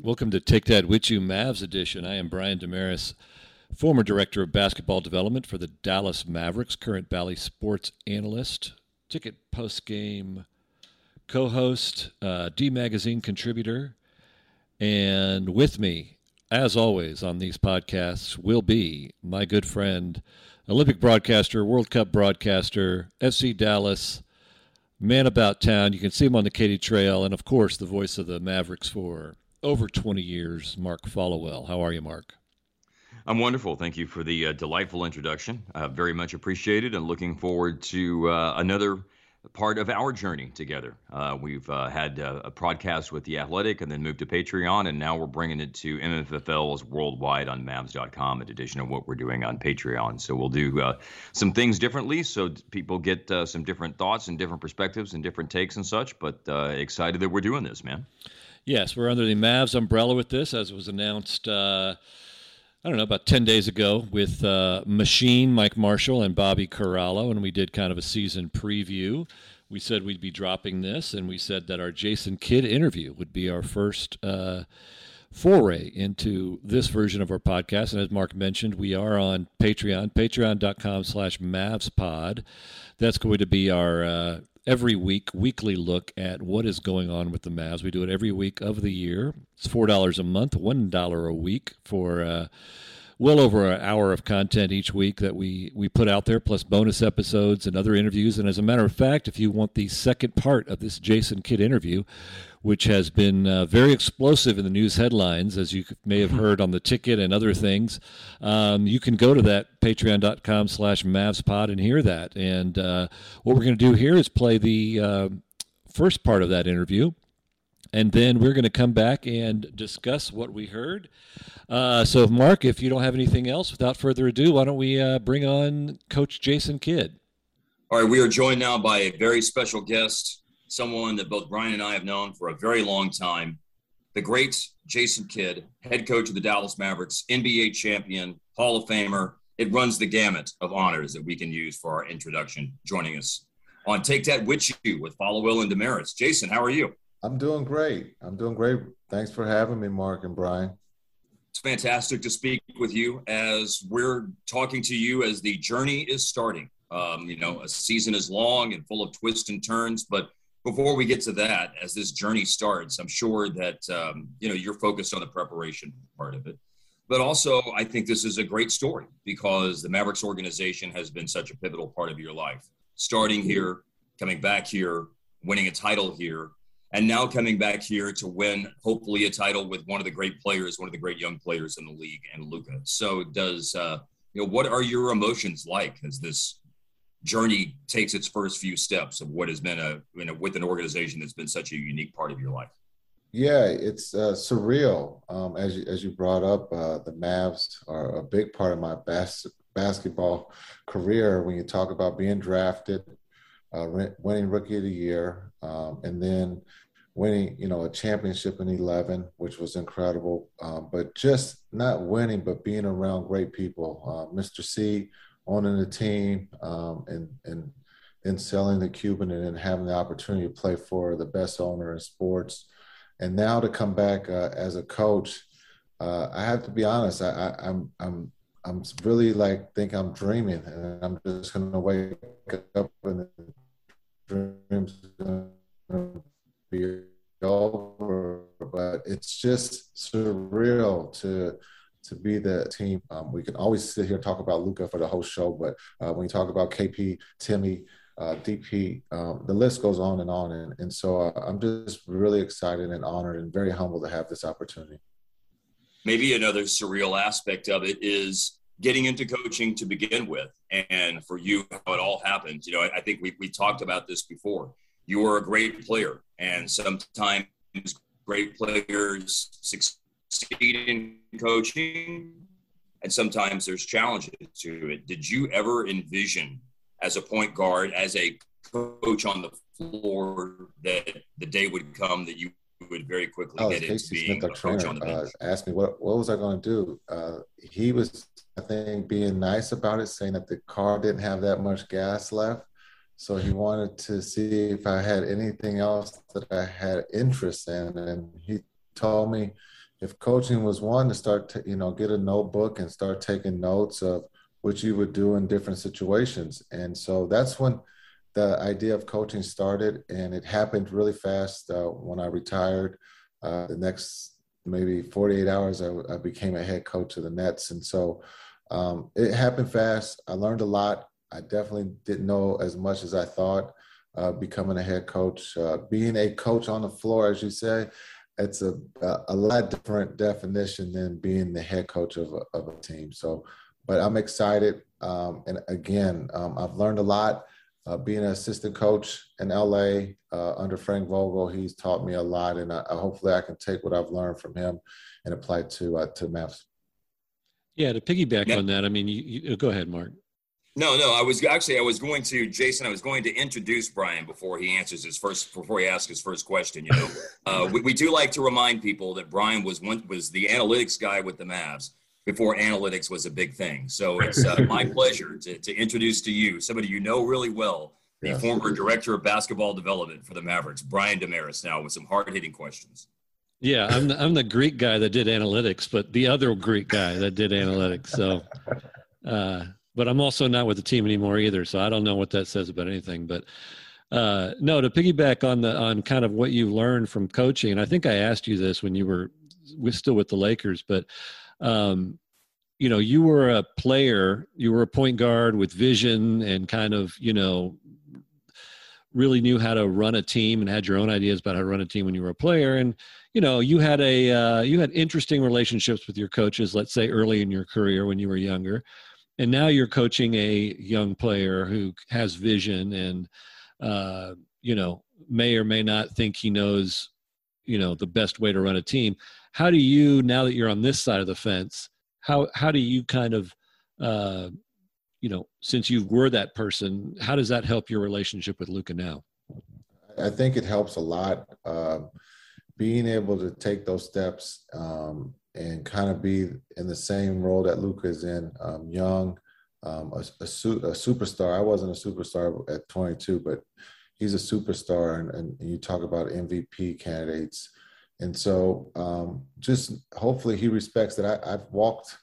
Welcome to Take That With You Mavs edition. I am Brian Dameris, former director of basketball development for the Dallas Mavericks, current Bally Sports analyst, ticket post game co host, uh, D Magazine contributor. And with me, as always, on these podcasts will be my good friend, Olympic broadcaster, World Cup broadcaster, FC Dallas, man about town. You can see him on the Katy Trail, and of course, the voice of the Mavericks for over 20 years, Mark Followill. How are you, Mark? I'm wonderful. Thank you for the uh, delightful introduction. Uh, very much appreciated and looking forward to uh, another part of our journey together. Uh, we've uh, had uh, a podcast with The Athletic and then moved to Patreon, and now we're bringing it to MFFL's worldwide on Mavs.com in addition to what we're doing on Patreon. So we'll do some things differently so people get some different thoughts and different perspectives and different takes and such, but excited that we're doing this, man. Yes, we're under the Mavs umbrella with this, as was announced. Uh, I don't know about ten days ago with uh, Machine Mike Marshall and Bobby Karalla, and we did kind of a season preview. We said we'd be dropping this, and we said that our Jason Kidd interview would be our first uh, foray into this version of our podcast. And as Mark mentioned, we are on Patreon, patreon.com slash mavspod. That's going to be our uh, every week, weekly look at what is going on with the Mavs. We do it every week of the year. It's four dollars a month, one dollar a week for uh, well over an hour of content each week that we we put out there, plus bonus episodes and other interviews. And as a matter of fact, if you want the second part of this Jason Kidd interview, which has been uh, very explosive in the news headlines, as you may have heard on the ticket and other things. Um, you can go to that patreon.com slash mavspod and hear that. And uh, what we're going to do here is play the uh, first part of that interview. And then we're going to come back and discuss what we heard. Uh, so, Mark, if you don't have anything else, without further ado, why don't we uh, bring on Coach Jason Kidd? All right, we are joined now by a very special guest someone that both Brian and I have known for a very long time. The great Jason Kidd, head coach of the Dallas Mavericks, NBA champion, Hall of Famer. It runs the gamut of honors that we can use for our introduction. Joining us on Take That With You with Followill and Dameris. Jason, how are you? I'm doing great. I'm doing great. Thanks for having me, Mark and Brian. It's fantastic to speak with you as we're talking to you as the journey is starting. Um, you know, a season is long and full of twists and turns, but before we get to that, as this journey starts, I'm sure that um, you know you're focused on the preparation part of it, but also I think this is a great story because the Mavericks organization has been such a pivotal part of your life. Starting here, coming back here, winning a title here, and now coming back here to win hopefully a title with one of the great players, one of the great young players in the league, and Luka. So does uh, you know what are your emotions like as this journey takes its first few steps of what has been a you know with an organization that's been such a unique part of your life? Yeah it's uh, surreal. Um, as, you, as you brought up uh, the mavs are a big part of my bas- basketball career. When you talk about being drafted uh, winning rookie of the year um, and then winning you know a championship in 11 which was incredible um, but just not winning but being around great people uh, mr c owning the team um, and and then selling the Cuban and then having the opportunity to play for the best owner in sports, and now to come back uh, as a coach, uh, I have to be honest. I, I, I'm I'm I'm really like think I'm dreaming, and I'm just gonna wake up and the dreams be over. But it's just surreal to to be the team. Um, we can always sit here and talk about Luka for the whole show, but uh, when you talk about KP, Timmy, uh, DP, um, the list goes on and on. And, and so uh, I'm just really excited and honored and very humble to have this opportunity. Maybe another surreal aspect of it is getting into coaching to begin with. And for you, how it all happened. You know, I, I think we, we talked about this before. You were a great player, and sometimes great players succeed in coaching, and sometimes there's challenges to it. Did you ever envision, as a point guard, as a coach on the floor, that the day would come that you would very quickly oh, get into being Smith, a coach trainer, on the bench? Uh, asked me what what was I going to do. Uh, he was, I think, being nice about it, saying that the car didn't have that much gas left. So he wanted to see if I had anything else that I had interest in, and he told me if coaching was one to start, to, you know, get a notebook and start taking notes of what you would do in different situations. And so that's when the idea of coaching started, and it happened really fast uh, when I retired. Uh, the next maybe 48 hours, I, I, became a head coach of the Nets, and so um, it happened fast. I learned a lot. I definitely didn't know as much as I thought. Uh, becoming a head coach, uh, being a coach on the floor, as you say, it's a a lot different definition than being the head coach of a, of a team. So, but I'm excited, um, and again, um, I've learned a lot uh, being an assistant coach in LA uh, under Frank Vogel, he's taught me a lot, and I, hopefully I can take what I've learned from him and apply it to uh, to Mavs. Yeah, to piggyback yeah. on that, I mean, you, you, go ahead, Mark. No, no, I was actually I was going to Jason. I was going to introduce Brian before he answers his first before he asks his first question. You know, uh, we, we do like to remind people that Brian was one was the analytics guy with the Mavs before analytics was a big thing. So it's uh, my pleasure to, to introduce to you somebody you know really well, the former director of basketball development for the Mavericks, Brian Dameris, now with some hard hitting questions. Yeah, I'm the, I'm the Greek guy that did analytics, but the other Greek guy that did analytics. So, uh, but I'm also not with the team anymore either. So I don't know what that says about anything. But uh, no, to piggyback on the on kind of what you learned from coaching, and I think I asked you this when you were we're still with the Lakers, but um, you know, you were a player, you were a point guard with vision and kind of, you know, really knew how to run a team and had your own ideas about how to run a team when you were a player. And, you know, you had a, uh, you had interesting relationships with your coaches, let's say early in your career when you were younger. And now you're coaching a young player who has vision and, uh, you know, may or may not think he knows, you know, the best way to run a team how do you now that you're on this side of the fence how how do you kind of uh, you know since you were that person how does that help your relationship with luka now? I think it helps a lot uh, being able to take those steps um, and kind of be in the same role that luka is in um, young um, a, a, su- a, superstar. I wasn't a superstar at 22 but he's a superstar and, and you talk about mvp candidates and so um, just hopefully he respects that I, have walked,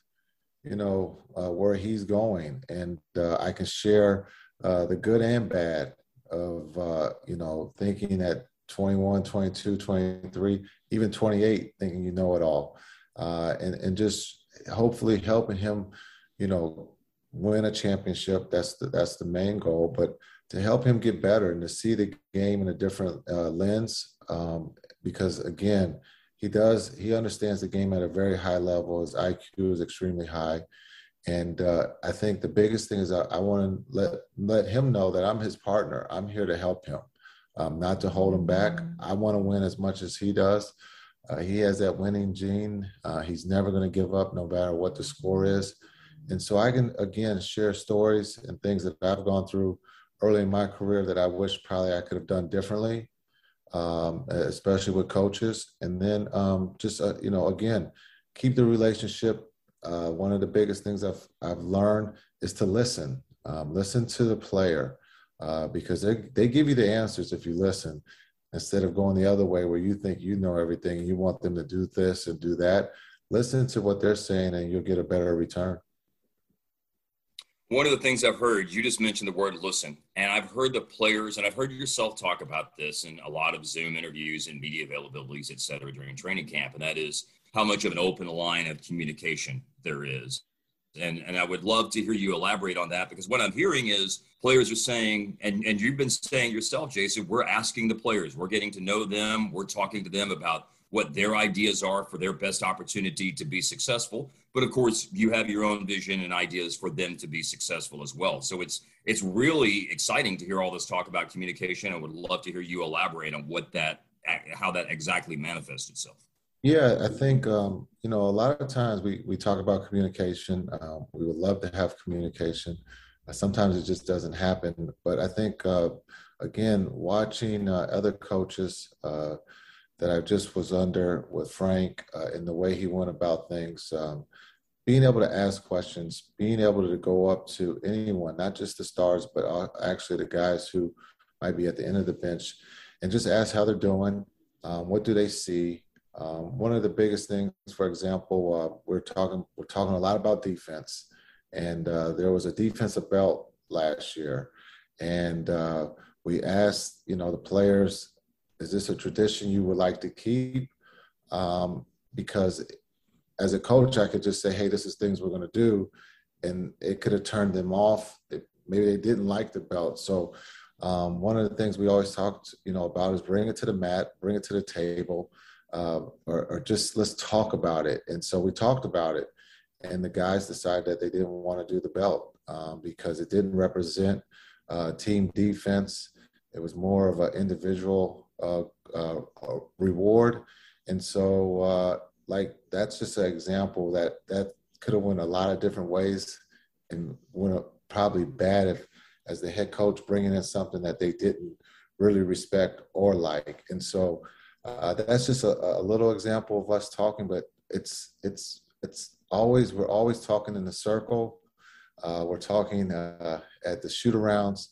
you know, uh, where he's going, and uh, I can share uh, the good and bad of, uh, you know, thinking at 21, 22, 23, even 28, thinking you know it all, uh, and and just hopefully helping him, you know, win a championship. That's the that's the main goal, but to help him get better and to see the game in a different uh, lens um, because again, he does he understands the game at a very high level. His IQ is extremely high, and uh, I think the biggest thing is I, I want to let let him know that I'm his partner. I'm here to help him, um, not to hold him back. Mm-hmm. I want to win as much as he does. Uh, he has that winning gene. Uh, he's never going to give up, no matter what the score is. And so I can again share stories and things that I've gone through early in my career that I wish probably I could have done differently um, especially with coaches. And then um, just, uh, you know, again, keep the relationship. Uh, one of the biggest things I've, I've learned is to listen. Um, listen to the player uh, because they, they give you the answers if you listen instead of going the other way where you think you know everything and you want them to do this and do that. Listen to what they're saying and you'll get a better return one of the things I've heard, you just mentioned the word listen, and I've heard the players and I've heard yourself talk about this in a lot of Zoom interviews and media availabilities, et cetera, during training camp, and that is how much of an open line of communication there is. And, and I would love to hear you elaborate on that because what I'm hearing is players are saying, and, and you've been saying yourself, Jason, we're asking the players, we're getting to know them, we're talking to them about what their ideas are for their best opportunity to be successful. But of course, you have your own vision and ideas for them to be successful as well. So it's it's really exciting to hear all this talk about communication. I would love to hear you elaborate on what that how that exactly manifests itself. Yeah, I think um, you know a lot of times we we talk about communication. Um, we would love to have communication. Uh, sometimes it just doesn't happen. But I think uh, again, watching uh, other coaches uh, that I just was under with Frank uh, in the way he went about things. Um, being able to ask questions, being able to go up to anyone, not just the stars, but actually the guys who might be at the end of the bench, and just ask how they're doing, um, what do they see, Um, one of the biggest things, for example, uh, we're talking we're talking a lot about defense, and uh, there was a defensive belt last year, and uh, we asked you know the players, is this a tradition you would like to keep? Um, because as a coach, I could just say, hey, this is things we're going to do, and it could have turned them off. It, maybe they didn't like the belt, so. Um, one of the things we always talked, you know, about is bring it to the mat, bring it to the table, uh, or, or, just let's talk about it. And so we talked about it, and the guys decided that they didn't want to do the belt um, because it didn't represent uh, team defense. It was more of an individual uh, uh reward, and so uh, like that's just an example that that could have went a lot of different ways, and went probably bad if as the head coach bringing in something that they didn't really respect or like, and so uh, that's just a, a, little example of us talking, but it's it's it's always we're always talking in the circle. Uh, we're talking uh, at the shoot arounds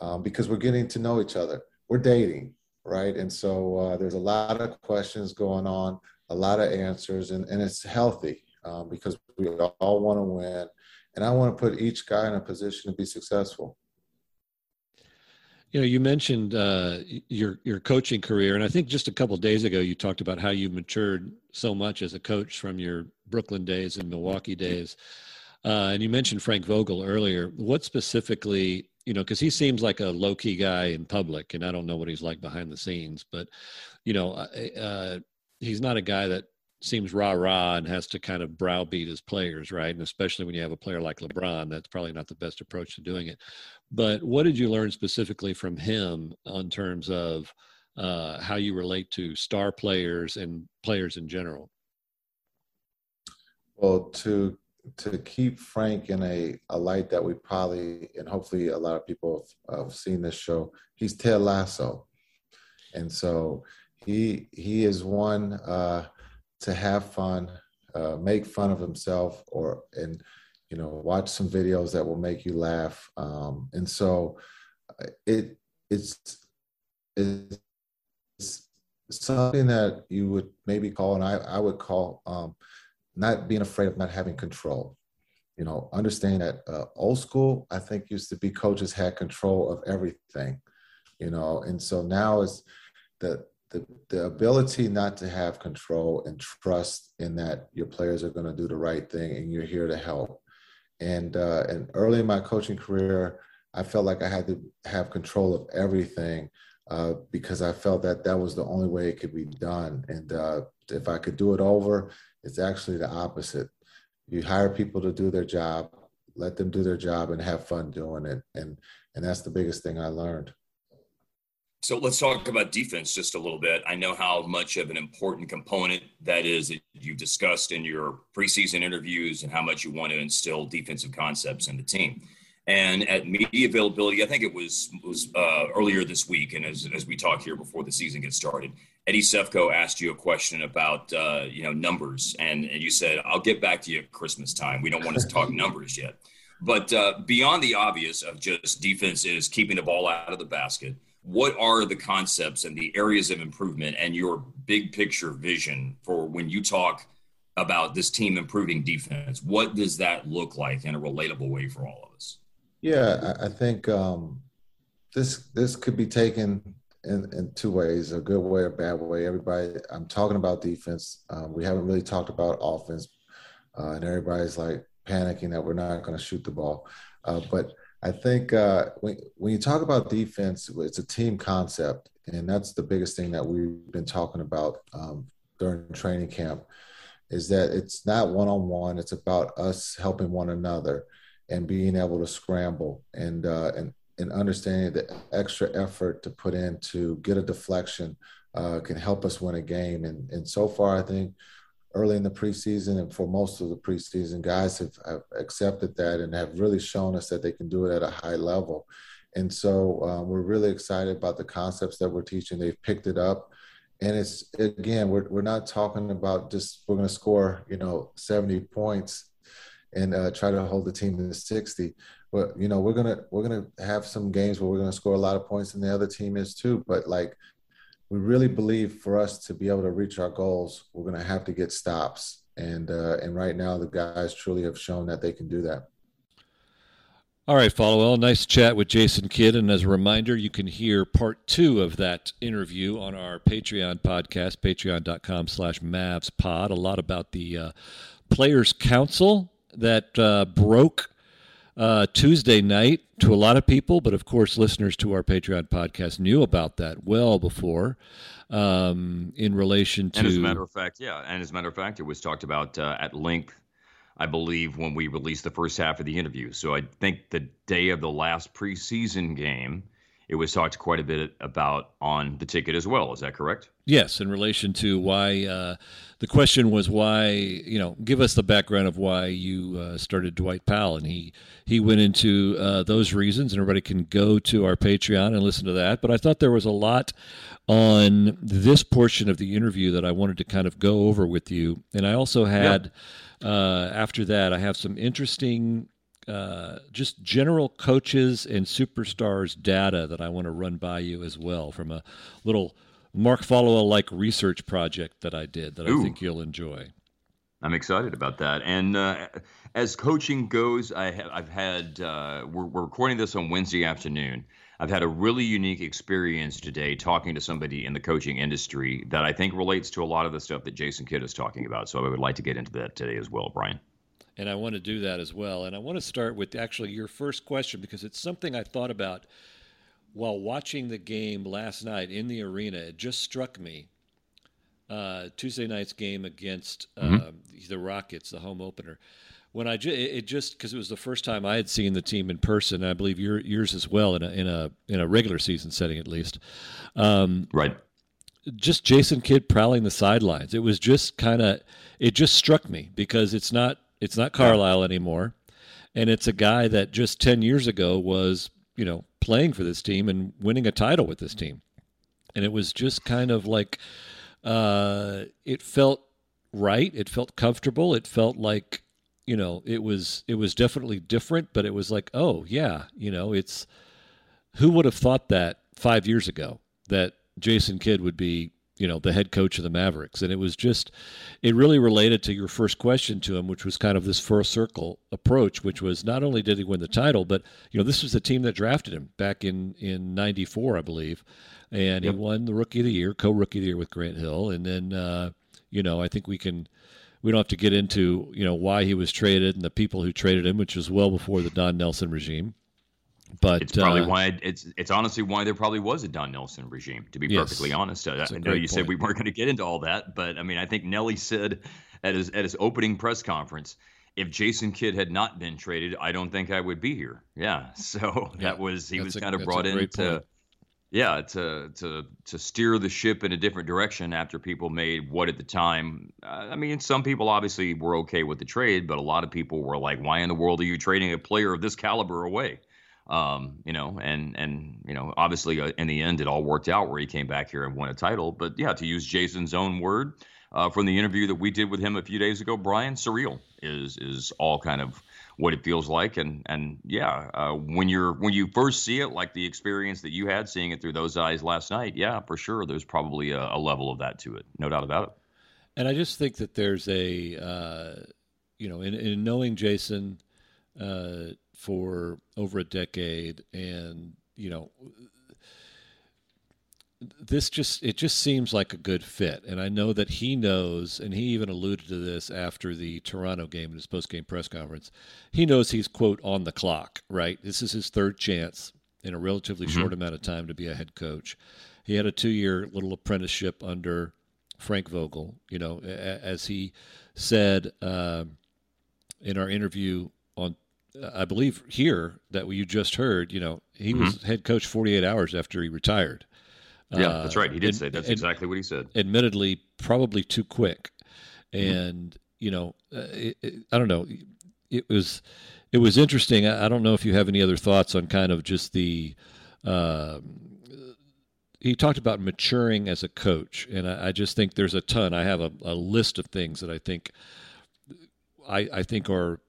um, because we're getting to know each other. We're dating, right? And so uh, there's a lot of questions going on, a lot of answers, and, and it's healthy um, because we all want to win. And I want to put each guy in a position to be successful. You know, you mentioned uh, your your coaching career, and I think just a couple days ago you talked about how you matured so much as a coach from your Brooklyn days and Milwaukee days. Uh, and you mentioned Frank Vogel earlier. What specifically, you know, because he seems like a low key guy in public, and I don't know what he's like behind the scenes, but you know, uh, he's not a guy that seems rah rah and has to kind of browbeat his players, right? And especially when you have a player like LeBron, that's probably not the best approach to doing it. But what did you learn specifically from him on terms of uh, how you relate to star players and players in general? Well, to to keep Frank in a, a light that we probably and hopefully a lot of people have, have seen this show, he's Ted Lasso, and so he he is one. Uh, to have fun, uh, make fun of himself, or and you know watch some videos that will make you laugh. Um, and so uh, it it's it's something that you would maybe call, and I I would call um, not being afraid of not having control. You know, understand that uh, old school, I think used to be coaches had control of everything. You know, and so now is the the, the ability not to have control and trust in that your players are going to do the right thing and you're here to help. And uh, and early in my coaching career, I felt like I had to have control of everything uh, because I felt that that was the only way it could be done. And uh, if I could do it over, it's actually the opposite. You hire people to do their job, let them do their job, and have fun doing it. And and that's the biggest thing I learned. So let's talk about defense just a little bit. I know how much of an important component that is that you've discussed in your preseason interviews and how much you want to instill defensive concepts in the team. And at media availability, I think it was was uh, earlier this week, and as, as we talked here before the season gets started, Eddie Sefko asked you a question about uh, you know numbers, and, and you said, "I'll get back to you at Christmas time. We don't want to talk numbers yet." But uh, beyond the obvious of just defense is keeping the ball out of the basket what are the concepts and the areas of improvement and your big picture vision for when you talk about this team improving defense? What does that look like in a relatable way for all of us? Yeah i, think um, this this could be taken in, in two ways a good way or bad way. Everybody i'm talking about defense. Um, we haven't really talked about offense. Uh, and everybody's like panicking that we're not going to shoot the ball. Uh, but I think uh, when, when you talk about defense, it's a team concept, and that's the biggest thing that we've been talking about um, during training camp. Is that it's not one on one; it's about us helping one another and being able to scramble and uh, and and understanding the extra effort to put in to get a deflection uh, can help us win a game. And and so far, I think early in the preseason and for most of the preseason, guys have, have, accepted that and have really shown us that they can do it at a high level. And so um, we're really excited about the concepts that we're teaching. They've picked it up. And it's, again, we're, we're not talking about just we're going to score, you know, 70 points and uh, try to hold the team to 60. But, you know, we're to, we're to have some games where we're to score a lot of points and the other team is too. But like, we really believe for us to be able to reach our goals, we're going to have to get stops. And uh, and right now, the guys truly have shown that they can do that. All right, Followill. Nice chat with Jason Kidd. And as a reminder, you can hear part two of that interview on our Patreon podcast, patreon.com slash mavspod. A lot about the uh, Players Council that uh, broke uh, Tuesday night to a lot of people, but of course, listeners to our Patreon podcast knew about that well before. Um, in relation to, and as a matter of fact, yeah, and as a matter of fact, it was talked about uh, at length, I believe, when we released the first half of the interview. So I think the day of the last preseason game, it was talked quite a bit about on the ticket as well. Is that correct? Yes, in relation to why uh, the question was why you know give us the background of why you uh, started Dwight Powell, and he he went into uh, those reasons, and everybody can go to our Patreon and listen to that. But I thought there was a lot on this portion of the interview that I wanted to kind of go over with you, and I also had uh, after that I have some interesting uh, just general coaches and superstars data that I want to run by you as well from a little Mark Followill like research project that I did that Ooh. I think you'll enjoy. I'm excited about that. And uh, as coaching goes, I have had uh, we're, we're recording this on Wednesday afternoon. I've had a really unique experience today talking to somebody in the coaching industry that I think relates to a lot of the stuff that Jason Kidd is talking about. So I would like to get into that today as well, Brian. And I want to do that as well. And I want to start with actually your first question because it's something I thought about while watching the game last night in the arena, it just struck me. Uh, Tuesday night's game against uh, mm-hmm. the Rockets, the home opener. When I ju- it just because it was the first time I had seen the team in person, I believe your, yours as well in a in a in a regular season setting at least. Um, right. Just Jason Kidd prowling the sidelines. It was just kind of it just struck me because it's not it's not Carlisle anymore, and it's a guy that just ten years ago was you know playing for this team and winning a title with this team. And it was just kind of like uh, it felt right. It felt comfortable. It felt like you know it was it was definitely different, but it was like oh yeah, you know it's who would have thought that five years ago that Jason Kidd would be you know the head coach of the Mavericks, and it was just it really related to your first question to him, which was kind of this first circle approach, which was not only did he win the title, but you know this was the team that drafted him back in in '94, I believe, and yep. he won the Rookie of the Year, co-Rookie of the Year with Grant Hill, and then uh, you know I think we can we don't have to get into you know why he was traded and the people who traded him, which was well before the Don Nelson regime. But it's probably uh, why it's it's honestly why there probably was a Don Nelson regime. To be yes, perfectly honest, I, I know you point. said we weren't going to get into all that, but I mean, I think Nelly said at his at his opening press conference, if Jason Kidd had not been traded, I don't think I would be here. Yeah, so yeah, that was he was a, kind of brought in to yeah to to to steer the ship in a different direction after people made what at the time uh, i mean some people obviously were okay with the trade but a lot of people were like why in the world are you trading a player of this caliber away um, you know, and and you know, obviously uh, in the end, it all worked out where he came back here and won a title. But yeah, to use Jason's own word uh, from the interview that we did with him a few days ago, Brian, surreal is is all kind of what it feels like. And and yeah, uh, when you're when you first see it, like the experience that you had seeing it through those eyes last night, yeah, for sure, there's probably a, a level of that to it, no doubt about it. And I just think that there's a, uh, you know, in, in knowing Jason uh, for over a decade, and you know, this just it just seems like a good fit. And I know that he knows, and he even alluded to this after the Toronto game in his post game press conference. He knows he's quote on the clock, right? This is his third chance in a relatively mm-hmm. short amount of time to be a head coach. He had a two year little apprenticeship under Frank Vogel. You know, as he said uh, in our interview on I believe here that you just heard, you know, he mm-hmm. was head coach 48 hours after he retired. Yeah, uh, that's right. He did and, say that's and, exactly what he said. Admittedly, probably too quick, mm-hmm. and mm-hmm. you know, uh, it, it, I don't know. It was it was interesting. I, I, don't know if you have any other thoughts on kind of just the. Uh, he talked about maturing as a coach, and I, I just think there's a ton. I have a, a list of things that I think I, I think are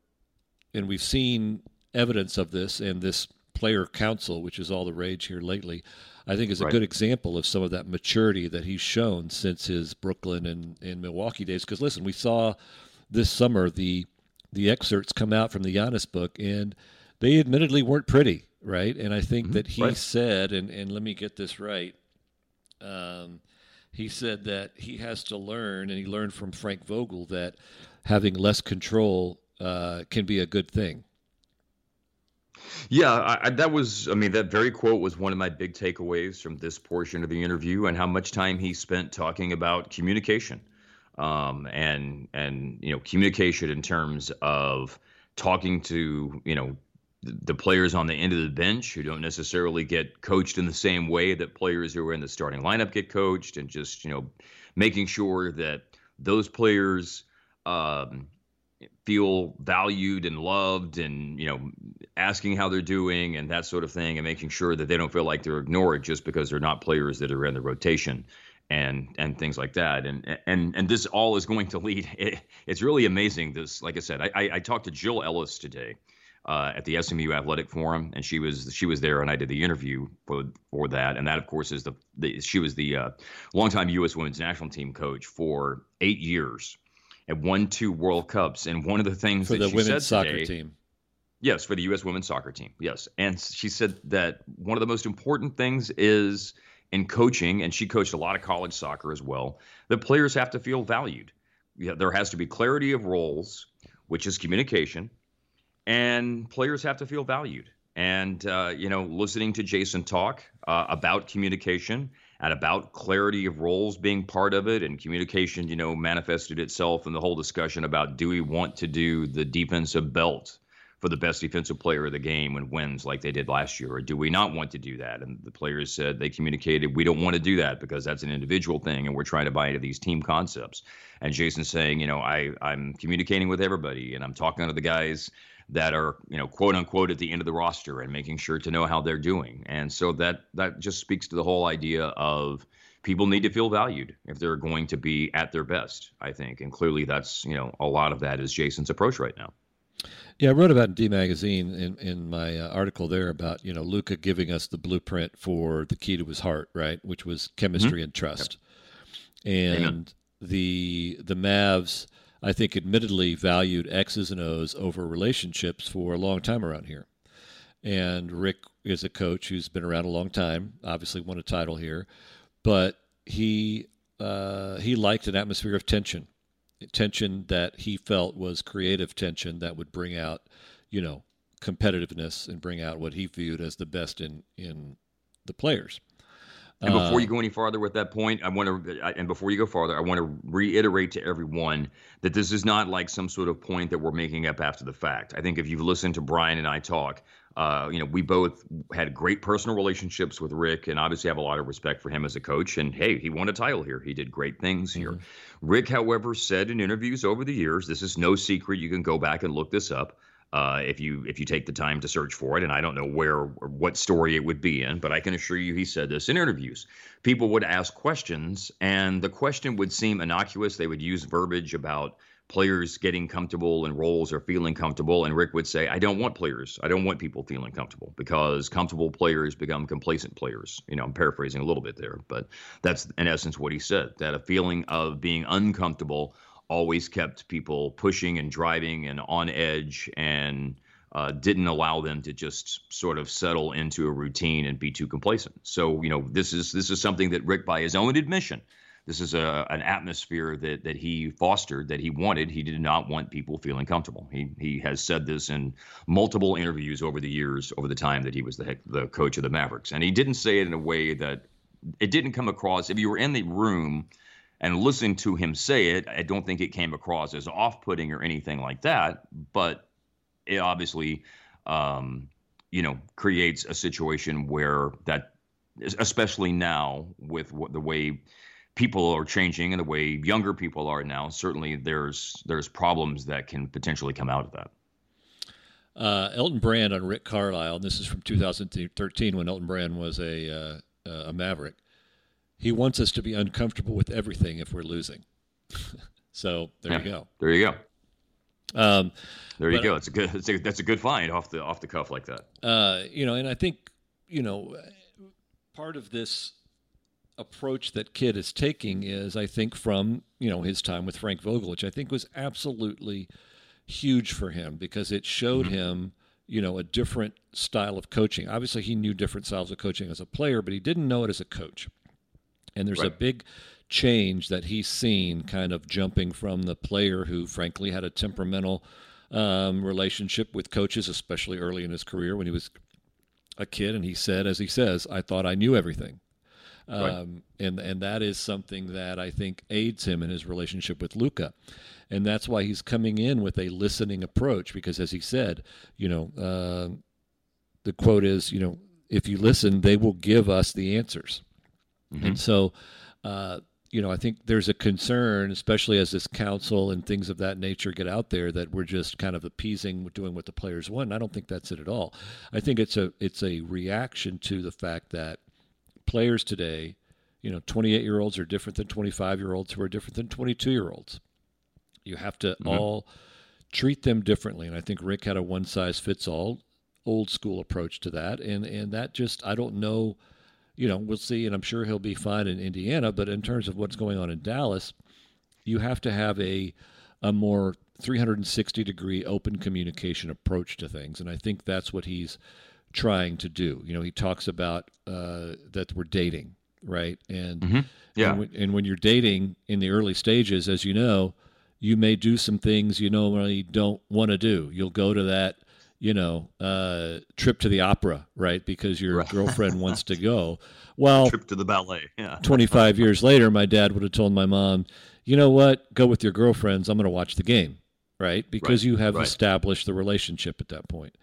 and we've seen evidence of this in this player council, which is all the rage here lately. I think is a right. good example of some of that maturity that he's shown since his Brooklyn and, and Milwaukee days. Because listen, we saw this summer the the excerpts come out from the Giannis book, and they admittedly weren't pretty, right? And I think mm-hmm. that he right. said, and, and let me get this right. Um, he said that he has to learn, and he learned from Frank Vogel that having less control uh, can be a good thing. Yeah, I, that was, I mean, that very quote was one of my big takeaways from this portion of the interview and how much time he spent talking about communication um, and, and, you know, communication in terms of talking to, you know, the players on the end of the bench who don't necessarily get coached in the same way that players who are in the starting lineup get coached and just, you know, making sure that those players, um, feel valued and loved and you know asking how they're doing and that sort of thing and making sure that they don't feel like they're ignored just because they're not players that are in the rotation and and things like that. And and and this all is going to lead it, it's really amazing. This like i said i i, I talked to jill ellis today uh, at the SMU Athletic Forum, and she was she was there, and I did the interview for for that, and that of course is the, the she was the uh, longtime U.S. Women's National Team coach for eight years, and won two World Cups. And one of the things that for the women's soccer today, team. Yes, for the U.S. women's soccer team. Yes, and she said that one of the most important things is in coaching, and she coached a lot of college soccer as well. The players have to feel valued. Yeah, there has to be clarity of roles, which is communication, and players have to feel valued. And uh, you know, listening to Jason talk uh, about communication and about clarity of roles being part of it and communication, you know, manifested itself in the whole discussion about do we want to do the defensive belt for the best defensive player of the game and wins like they did last year, or do we not want to do that? And the players said they communicated we don't want to do that because that's an individual thing and we're trying to buy into these team concepts. And Jason's saying, you know, I I'm communicating with everybody and I'm talking to the guys that are you know quote unquote at the end of the roster and making sure to know how they're doing. And so that that just speaks to the whole idea of people need to feel valued if they're going to be at their best i think. And clearly that's you know a lot of that is jason's approach right now. Yeah, I wrote about in D Magazine in, in my uh, article there about you know Luka giving us the blueprint for the key to his heart, right, which was chemistry mm-hmm. and trust, and Amen. the the Mavs I think, admittedly valued X's and O's over relationships for a long time around here. And Rick is a coach who's been around a long time, obviously won a title here, but he uh, he liked an atmosphere of tension, tension that he felt was creative tension that would bring out, you know, competitiveness and bring out what he viewed as the best in in the players. And before you uh, go any farther with that point, I want to, and before you go farther, I want to reiterate to everyone that this is not like some sort of point that we're making up after the fact. I think if you've listened to Brian and I talk, uh, you know, we both had great personal relationships with Rick, and obviously have a lot of respect for him as a coach. And hey, he won a title here. He did great things mm-hmm. here. Rick, however, said in interviews over the years, this is no secret. You can go back and look this up uh, if you if you take the time to search for it. And I don't know where or what story it would be in, but I can assure you he said this in interviews. People would ask questions, and the question would seem innocuous. They would use verbiage about players getting comfortable in roles or feeling comfortable. And Rick would say, I don't want players. I don't want people feeling comfortable because comfortable players become complacent players. You know, I'm paraphrasing a little bit there, but that's in essence what he said that a feeling of being uncomfortable always kept people pushing and driving and on edge and uh, didn't allow them to just sort of settle into a routine and be too complacent. So you know this is this is something that Rick, by his own admission, this is a an atmosphere that that he fostered that he wanted. He did not want people feeling comfortable. He he has said this in multiple interviews over the years, over the time that he was the the coach of the Mavericks, and he didn't say it in a way that it didn't come across. If you were in the room and listening to him say it, I don't think it came across as off putting or anything like that. But it obviously, um, you know, creates a situation where that, especially now with what, the way people are changing and the way younger people are now, certainly there's there's problems that can potentially come out of that. Uh, Elton Brand on Rick Carlisle, and this is from 2013 when Elton Brand was a uh, a Maverick he wants us to be uncomfortable with everything if we're losing. so there yeah, you go. There you go. Um, there you go. It's a good. It's a, that's a good find off the off the cuff like that. Uh, you know, and I think you know, part of this approach that Kidd is taking is, I think, from you know his time with Frank Vogel, which I think was absolutely huge for him because it showed mm-hmm. him you know a different style of coaching. Obviously, he knew different styles of coaching as a player, but he didn't know it as a coach. And there's right. a big change that he's seen, kind of jumping from the player who, frankly, had a temperamental um, relationship with coaches, especially early in his career when he was a kid. And he said, as he says, I thought I knew everything. Right. Um, and and that is something that I think aids him in his relationship with Luka, and that's why he's coming in with a listening approach. Because as he said, you know, uh, the quote is, you know, if you listen, they will give us the answers. Mm-hmm. And so, uh, you know, I think there's a concern, especially as this council and things of that nature get out there, that we're just kind of appeasing, doing what the players want. I don't think that's it at all. I think it's a it's a reaction to the fact that players today, you know, 28 year olds are different than 25 year olds who are different than 22 year olds. You have to mm-hmm. all treat them differently, and I think Rick had a one size fits all old school approach to that, and and that just I don't know you know, we'll see, and I'm sure he'll be fine in Indiana. But in terms of what's going on in Dallas, you have to have a a more 360 degree open communication approach to things, and I think that's what he's trying to do. You know, he talks about uh, that we're dating, right? And mm-hmm. yeah, and, w- and when you're dating in the early stages, as you know, you may do some things you normally don't want to do. You'll go to that you know, uh, trip to the opera, right? Because your right. girlfriend wants to go. Well, trip to the ballet. Yeah. 25 years later, my dad would have told my mom, you know what? Go with your girlfriends. I'm going to watch the game, right? Because right. you have right. established the relationship at that point.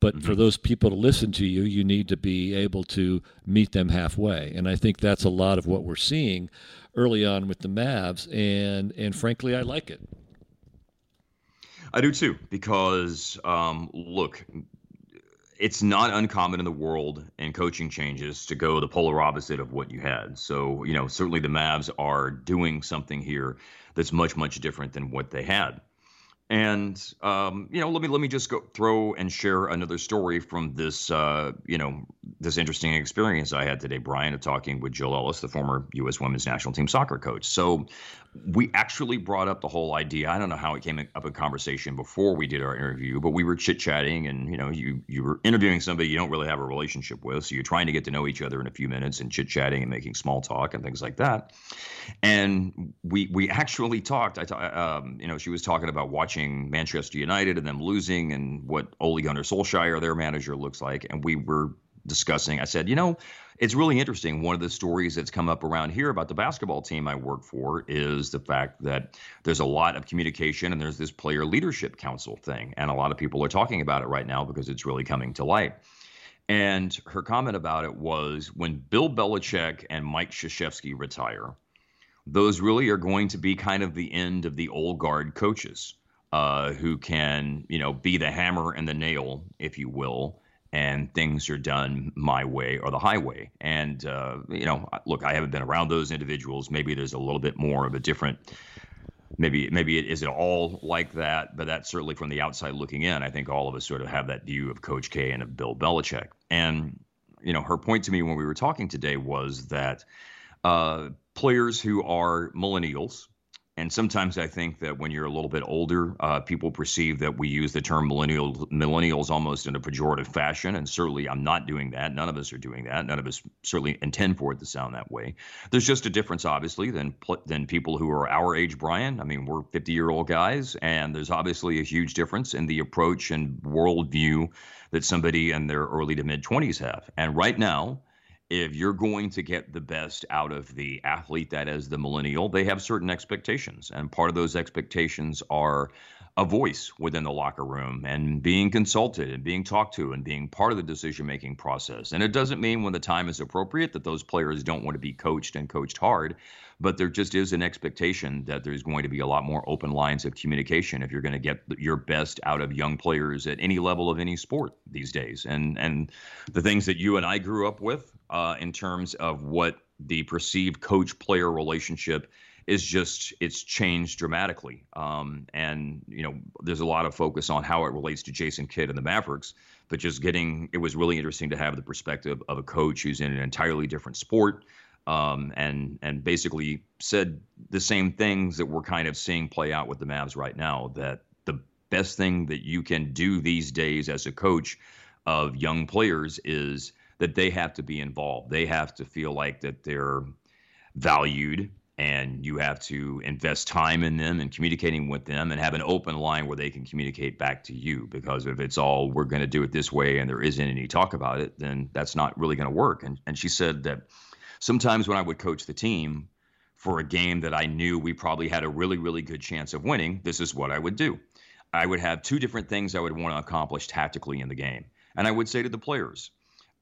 But mm-hmm. for those people to listen to you, you need to be able to meet them halfway. And I think that's a lot of what we're seeing early on with the Mavs. And, and frankly, I like it. I do too, because um, look, it's not uncommon in the world in coaching changes to go the polar opposite of what you had. So, you know, certainly the Mavs are doing something here that's much, much different than what they had. And um, you know, let me let me just go throw and share another story from this uh, you know this interesting experience I had today, Brian, of talking with Jill Ellis, the former U.S. Women's National Team soccer coach. So we actually brought up the whole idea. I don't know how it came up in conversation before we did our interview, but we were chit chatting, and you know, you you were interviewing somebody you don't really have a relationship with, so you're trying to get to know each other in a few minutes and chit chatting and making small talk and things like that. And we we actually talked. I um, you know, she was talking about watching Manchester United and them losing, and what Ole Gunnar Solskjaer, their manager, looks like, and we were discussing. I said, you know it's really interesting. One of the stories that's come up around here about the basketball team I work for is the fact that there's a lot of communication and there's this player leadership council thing. And a lot of people are talking about it right now because it's really coming to light. And her comment about it was when Bill Belichick and Mike Krzyzewski retire, those really are going to be kind of the end of the old guard coaches uh, who can, you know, be the hammer and the nail, if you will, and things are done my way or the highway. And, uh, you know, look, I haven't been around those individuals. Maybe there's a little bit more of a different, maybe, maybe it is it all like that, but that's certainly from the outside looking in. I think all of us sort of have that view of Coach K and of Bill Belichick. And, you know, her point to me when we were talking today was that uh, players who are millennials, and sometimes I think that when you're a little bit older, uh, people perceive that we use the term millennial, millennials almost in a pejorative fashion. And certainly I'm not doing that. None of us are doing that. None of us certainly intend for it to sound that way. There's just a difference, obviously, than, than people who are our age, Brian. I mean, we're 50 year old guys, and there's obviously a huge difference in the approach and worldview that somebody in their early to mid 20s have. And right now, if you're going to get the best out of the athlete that is the millennial, they have certain expectations. And part of those expectations are a voice within the locker room and being consulted and being talked to and being part of the decision making process. And it doesn't mean when the time is appropriate that those players don't want to be coached and coached hard but there just is an expectation that there's going to be a lot more open lines of communication if you're going to get your best out of young players at any level of any sport these days. And and the things that you and I grew up with uh, in terms of what the perceived coach player relationship is just it's changed dramatically. Um, and you know, there's a lot of focus on how it relates to Jason Kidd and the Mavericks, but just getting it was really interesting to have the perspective of a coach who's in an entirely different sport. Um, and and basically said the same things that we're kind of seeing play out with the Mavs right now. That the best thing that you can do these days as a coach of young players is that they have to be involved. They have to feel like that they're valued and you have to invest time in them and communicating with them and have an open line where they can communicate back to you because if it's all we're going to do it this way and there isn't any talk about it then that's not really going to work. And and she said that sometimes when I would coach the team for a game that I knew we probably had a really really good chance of winning this is what I would do. I would have two different things I would want to accomplish tactically in the game. And I would say to the players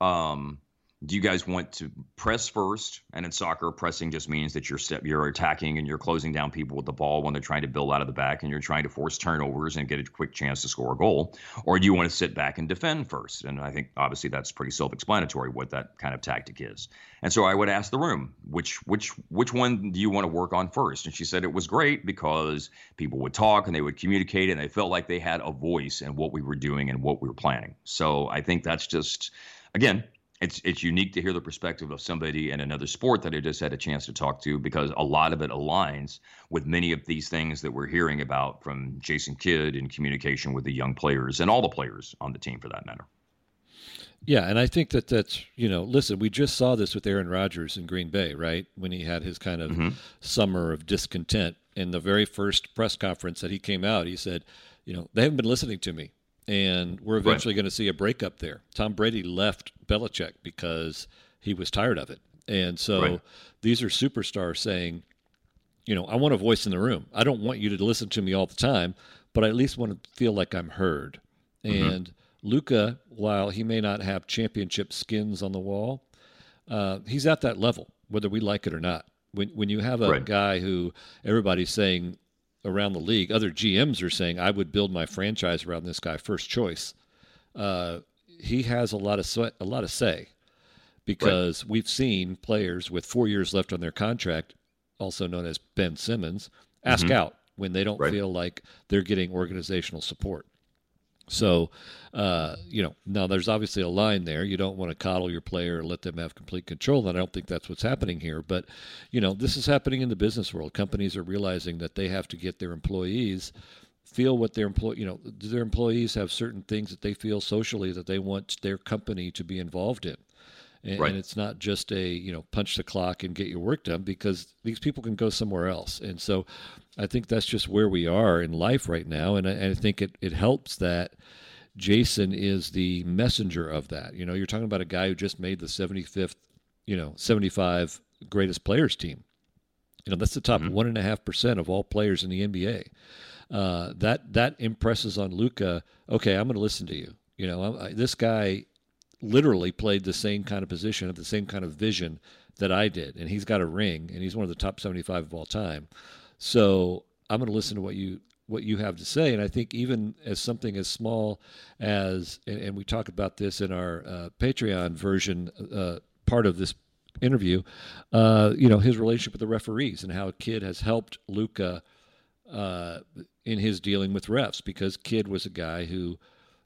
um, do you guys want to press first? And in soccer, pressing just means that you're you're attacking and you're closing down people with the ball when they're trying to build out of the back, and you're trying to force turnovers and get a quick chance to score a goal. Or do you want to sit back and defend first? And I think obviously that's pretty self-explanatory what that kind of tactic is. And so I would ask the room, which which which one do you want to work on first? And she said it was great because people would talk and they would communicate and they felt like they had a voice in what we were doing and what we were planning. So I think that's just again it's it's unique to hear the perspective of somebody in another sport that I just had a chance to talk to because a lot of it aligns with many of these things that we're hearing about from Jason Kidd in communication with the young players and all the players on the team for that matter. Yeah, and I think that that's you know, listen, we just saw this with Aaron Rodgers in Green Bay, right? When he had his kind of mm-hmm. summer of discontent. In the very first press conference that he came out, he said, you know, they haven't been listening to me and we're eventually right. going to see a breakup there. Tom Brady left Belichick because he was tired of it, and so right. these are superstars saying, you know, I want a voice in the room. I don't want you to listen to me all the time, but I at least want to feel like I'm heard. Mm-hmm. And Luka, while he may not have championship skins on the wall, uh, he's at that level, whether we like it or not. When when you have a right. guy who everybody's saying around the league. Other GMs are saying, I would build my franchise around this guy first choice. Uh, he has a lot of a lot of say because right. we've seen players with four years left on their contract, also known as Ben Simmons, ask mm-hmm. out when they don't right. feel like they're getting organizational support. So, uh, you know, now there's obviously a line there. You don't want to coddle your player and let them have complete control. And I don't think that's what's happening here. But, you know, this is happening in the business world. Companies are realizing that they have to get their employees feel what their employee, you know, do their employees have certain things that they feel socially that they want their company to be involved in. And, right. and, it's not just a you know punch the clock and get your work done because these people can go somewhere else and so i think that's just where we are in life right now and i, and I think it, it helps that jason is the messenger of that you know you're talking about a guy who just made the 75th you know 75 greatest players team you know that's the top mm-hmm. one and a half percent of all players in the nba uh, that that impresses on Luka. okay i'm going to listen to you you know I, this guy literally played the same kind of position, the same kind of vision that I did, and he's got a ring, and he's one of the top 75 of all time. So I'm going to listen to what you what you have to say, and I think even as something as small as, and, and we talk about this in our uh, Patreon version, uh, part of this interview, uh, you know, his relationship with the referees and how Kidd has helped Luka uh, in his dealing with refs because Kidd was a guy who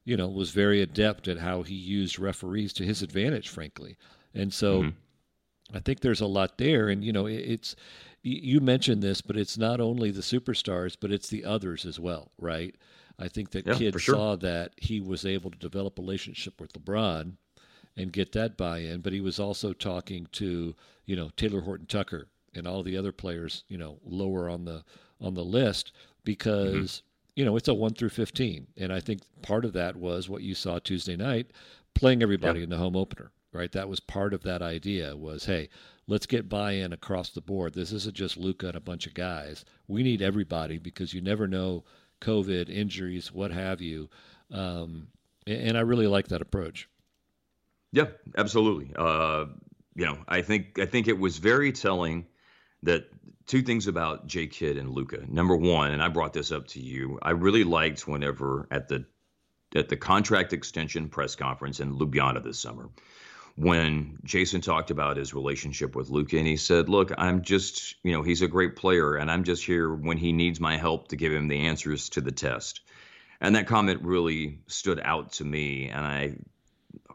you know, was very adept at how he used referees to his advantage, frankly. And so mm-hmm. I think there's a lot there. And, you know, it's, you mentioned this, but it's not only the superstars, but it's the others as well, right? I think that yeah, Kidd sure. saw that he was able to develop a relationship with LeBron and get that buy-in, but he was also talking to, you know, Taylor Horton-Tucker and all the other players, you know, lower on the on the list because mm-hmm you know, it's a one through 15. And I think part of that was what you saw Tuesday night, playing everybody yep. in the home opener, right? That was part of that idea was, hey, let's get buy-in across the board. This isn't just Luka and a bunch of guys. We need everybody because you never know COVID, injuries, what have you. Um, and I really like that approach. Yeah, absolutely. Uh, you know, I think I think it was very telling that two things about J Kidd and Luka. Number one, and I brought this up to you, I really liked whenever at the at the contract extension press conference in Ljubljana this summer, when Jason talked about his relationship with Luka, and he said, "Look, I'm just, you know, he's a great player, and I'm just here when he needs my help to give him the answers to the test." And that comment really stood out to me, and I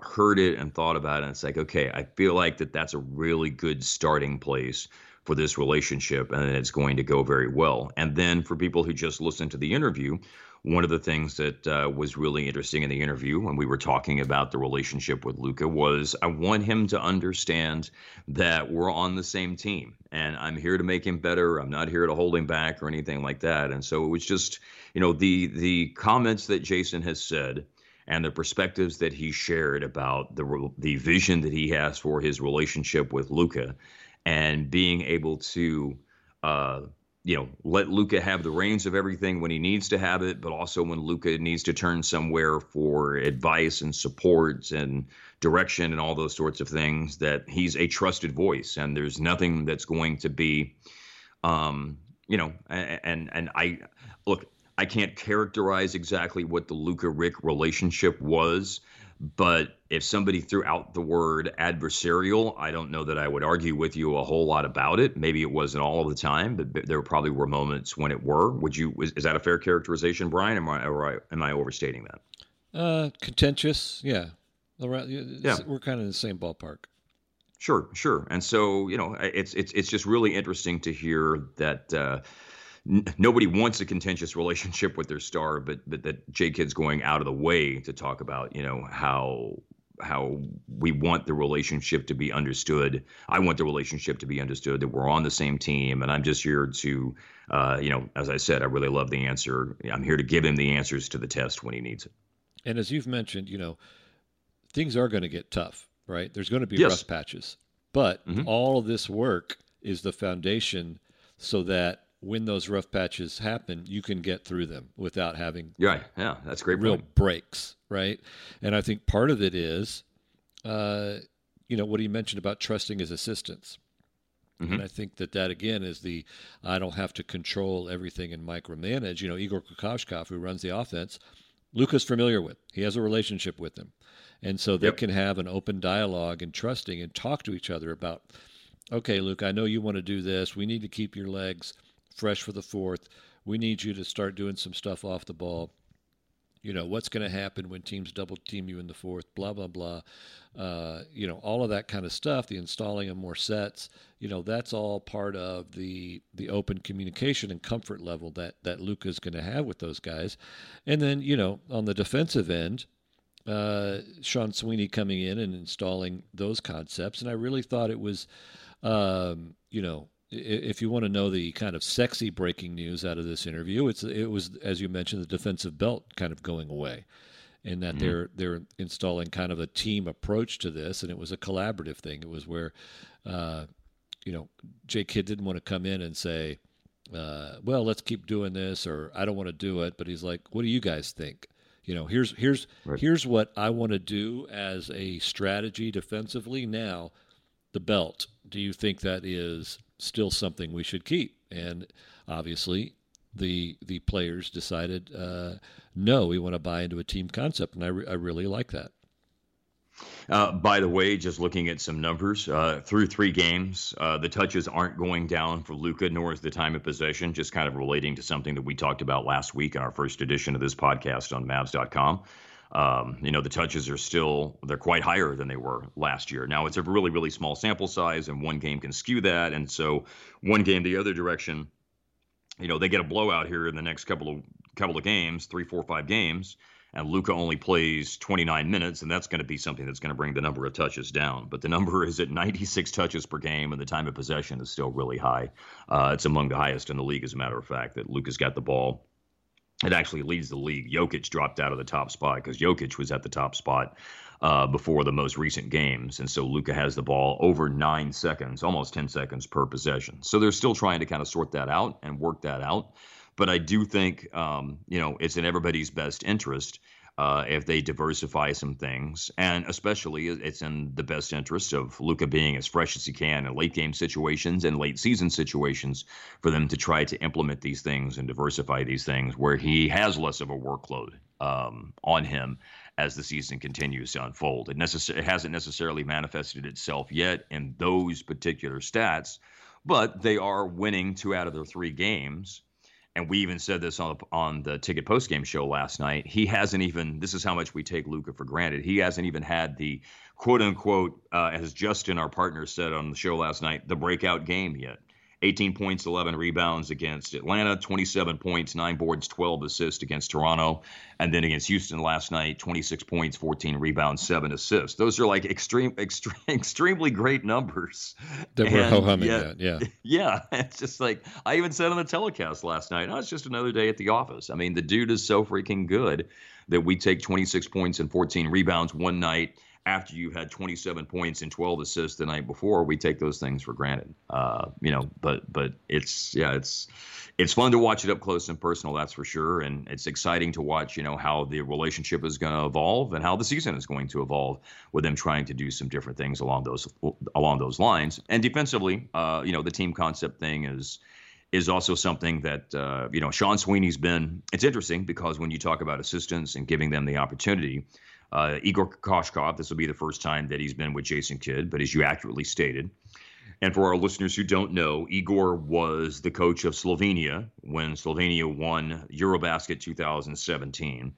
heard it and thought about it. And it's like, okay, I feel like that that's a really good starting place for this relationship, and it's going to go very well. And then for people who just listened to the interview, one of the things that uh, was really interesting in the interview when we were talking about the relationship with Luka was I want him to understand that we're on the same team and I'm here to make him better. I'm not here to hold him back or anything like that. And so it was just, you know, the the comments that Jason has said and the perspectives that he shared about the the vision that he has for his relationship with Luka and being able to uh, you know, let Luka have the reins of everything when he needs to have it, but also when Luka needs to turn somewhere for advice and support and direction and all those sorts of things. That he's a trusted voice, and there's nothing that's going to be, um, you know, and and I look, I can't characterize exactly what the Luka Rick relationship was but if somebody threw out the word adversarial, I don't know that I would argue with you a whole lot about it. Maybe it wasn't all of the time, but there probably were moments when it were. Would you? Is, is that a fair characterization, Brian? Am I or am I overstating that? Uh, contentious, yeah. Yeah, we're kind of in the same ballpark. Sure, sure. And so you know, it's it's it's just really interesting to hear that. Uh, nobody wants a contentious relationship with their star, but but that J Kidd's going out of the way to talk about, you know, how how we want the relationship to be understood. I want the relationship to be understood that we're on the same team, and I'm just here to, uh, you know, as I said, I really love the answer. I'm here to give him the answers to the test when he needs it. And as you've mentioned, you know, things are going to get tough, right? There's going to be yes. rough patches, but mm-hmm. all of this work is the foundation so that when those rough patches happen, you can get through them without having yeah, yeah, that's great real point. breaks, right? And I think part of it is, uh, you know, what he mentioned about trusting his assistants. Mm-hmm. And I think that that again is the I don't have to control everything and micromanage. You know, Igor Kokoskov, who runs the offense, Luka's familiar with. He has a relationship with him, and so they yep. can have an open dialogue and trusting and talk to each other about. Okay, Luke, I know you want to do this. We need to keep your legs fresh for the fourth. We need you to start doing some stuff off the ball. You know, what's going to happen when teams double team you in the fourth, blah, blah, blah. Uh, you know, all of that kind of stuff, the installing of more sets, you know, that's all part of the the open communication and comfort level that, that Luka's going to have with those guys. And then, you know, on the defensive end, uh, Sean Sweeney coming in and installing those concepts. And I really thought it was, um, you know, if you want to know the kind of sexy breaking news out of this interview, it's it was as you mentioned the defensive belt kind of going away, and that mm-hmm. they're they're installing kind of a team approach to this, and it was a collaborative thing. It was where, uh, you know, J Kidd didn't want to come in and say, uh, "Well, let's keep doing this," or "I don't want to do it," but he's like, "What do you guys think?" You know, here's here's right. here's what I want to do as a strategy defensively. Now, the belt. Do you think that is still something we should keep. And obviously, the the players decided uh, no, we want to buy into a team concept, and I, re- I really like that. Uh, by the way, just looking at some numbers uh, through three games, uh, the touches aren't going down for Luka, nor is the time of possession. Just kind of relating to something that we talked about last week in our first edition of this podcast on Mavs.com. Um, you know, the touches are still they're quite higher than they were last year. Now it's a really really small sample size, and one game can skew that. And so one game the other direction, you know, they get a blowout here in the next couple of couple of games, three, four, five games. And Luka only plays 29 minutes, and that's going to be something that's going to bring the number of touches down. But the number is at 96 touches per game, and the time of possession is still really high. Uh, it's among the highest in the league, as a matter of fact, that Luka's got the ball it actually leads the league. Jokic dropped out of the top spot because Jokic was at the top spot uh, before the most recent games. And so Luka has the ball over nine seconds, almost 10 seconds per possession. So they're still trying to kind of sort that out and work that out. But I do think, um, you know, it's in everybody's best interest uh, if they diversify some things. And especially, it's in the best interest of Luka being as fresh as he can in late game situations and late season situations for them to try to implement these things and diversify these things where he has less of a workload. um, on him as the season continues to unfold. It, necess- it hasn't necessarily manifested itself yet in those particular stats, but they are winning two out of their three games. And we even said this on the, on the ticket post game show last night. He hasn't even. This is how much we take Luka for granted. He hasn't even had the quote unquote, uh, as Justin, our partner, said on the show last night, the breakout game yet. 18 points, 11 rebounds against Atlanta, 27 points, 9 boards, 12 assists against Toronto. And then against Houston last night, 26 points, 14 rebounds, 7 assists. Those are like extreme, extreme extremely great numbers. That we're ho humming at, yeah. Yeah. It's just like, I even said on the telecast last night, oh, it's just another day at the office. I mean, the dude is so freaking good that we take 26 points and 14 rebounds one night after you've had 27 points and 12 assists the night before, we take those things for granted. Uh, you know, but but it's yeah, it's it's fun to watch it up close and personal, that's for sure, and it's exciting to watch. You know how the relationship is going to evolve and how the season is going to evolve with them trying to do some different things along those along those lines. And defensively, uh, you know, the team concept thing is is also something that uh, you know Sean Sweeney's been. It's interesting because when you talk about assistants and giving them the opportunity, uh, Igor Kokoskov, this will be the first time that he's been with Jason Kidd, but as you accurately stated, and for our listeners who don't know, Igor was the coach of Slovenia when Slovenia won Eurobasket 2017.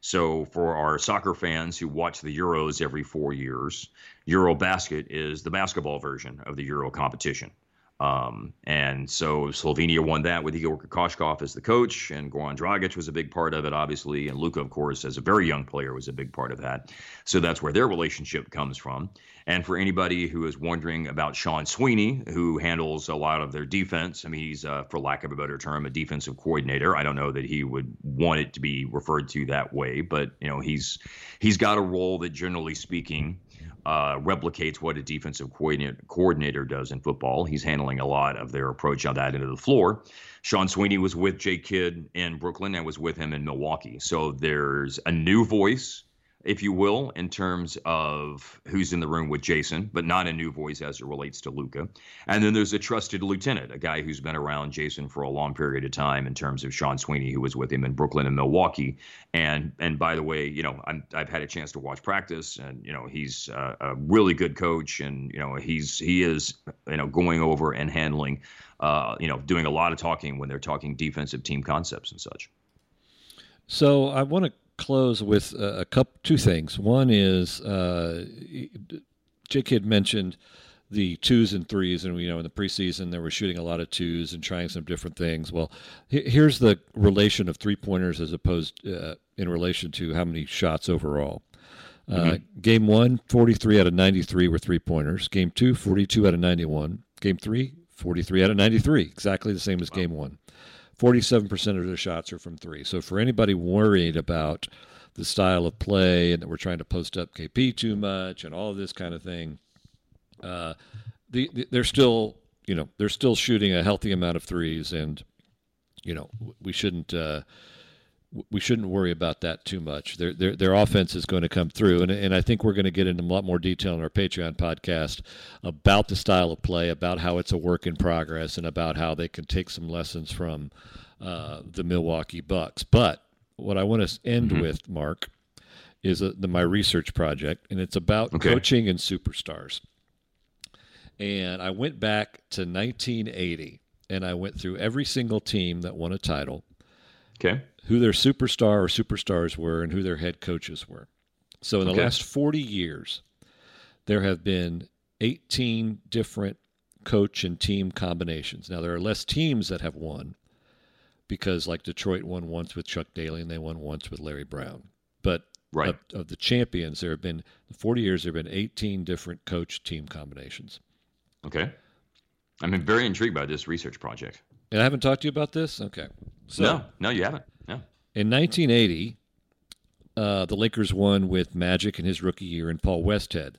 So, for our soccer fans who watch the Euros every four years, Eurobasket is the basketball version of the Euro competition. Um, and so Slovenia won that with Igor Kokoskov as the coach, and Goran Dragic was a big part of it, obviously. And Luka, of course, as a very young player, was a big part of that. So that's where their relationship comes from. And for anybody who is wondering about Sean Sweeney, who handles a lot of their defense, I mean, he's, uh, for lack of a better term, a defensive coordinator. I don't know that he would want it to be referred to that way, but you know, he's he's got a role that, generally speaking, uh, replicates what a defensive coordinator, does in football. He's handling a lot of their approach on that end of the floor. Sean Sweeney was with Jay Kidd in Brooklyn and was with him in Milwaukee. So there's a new voice if you will, in terms of who's in the room with Jason, but not a new voice as it relates to Luka. And then there's a trusted lieutenant, a guy who's been around Jason for a long period of time in terms of Sean Sweeney, who was with him in Brooklyn and Milwaukee. And and by the way, you know, i have had a chance to watch practice, and you know, he's uh, a really good coach, and you know, he's he is you know going over and handling, uh, you know, doing a lot of talking when they're talking defensive team concepts and such. So I want to close with a, couple, two things. One is uh, Jake had mentioned the twos and threes, and you know in the preseason they were shooting a lot of twos and trying some different things. Well, here's the relation of three pointers as opposed uh, in relation to how many shots overall. Uh, mm-hmm. Game one, 43 out of 93 were three pointers. Game two, 42 out of 91. Game three, 43 out of 93, exactly the same as wow. game one. 47% of their shots are from three. So for anybody worried about the style of play and that we're trying to post up KP too much and all this kind of thing, uh, the, the, they're still, you know, they're still shooting a healthy amount of threes, and you know, we shouldn't. Uh, we shouldn't worry about that too much. Their their their offense is going to come through, and and I think we're going to get into a lot more detail in our Patreon podcast about the style of play, about how it's a work in progress, and about how they can take some lessons from uh, the Milwaukee Bucks. But what I want to end mm-hmm. with, Mark, is a, the, my research project, and it's about okay. coaching and superstars. And I went back to 1980, and I went through every single team that won a title. Okay who their superstar or superstars were and who their head coaches were. So in the okay. last 40 years, there have been 18 different coach and team combinations. Now, there are less teams that have won because, like Detroit won once with Chuck Daly and they won once with Larry Brown. But right. of, of the champions, there have been 40 years, there have been 18 different coach team combinations. Okay. I'm very intrigued by this research project. And I haven't talked to you about this? Okay. So, no, no, you haven't. No. In 1980, uh, the Lakers won with Magic in his rookie year and Paul Westhead.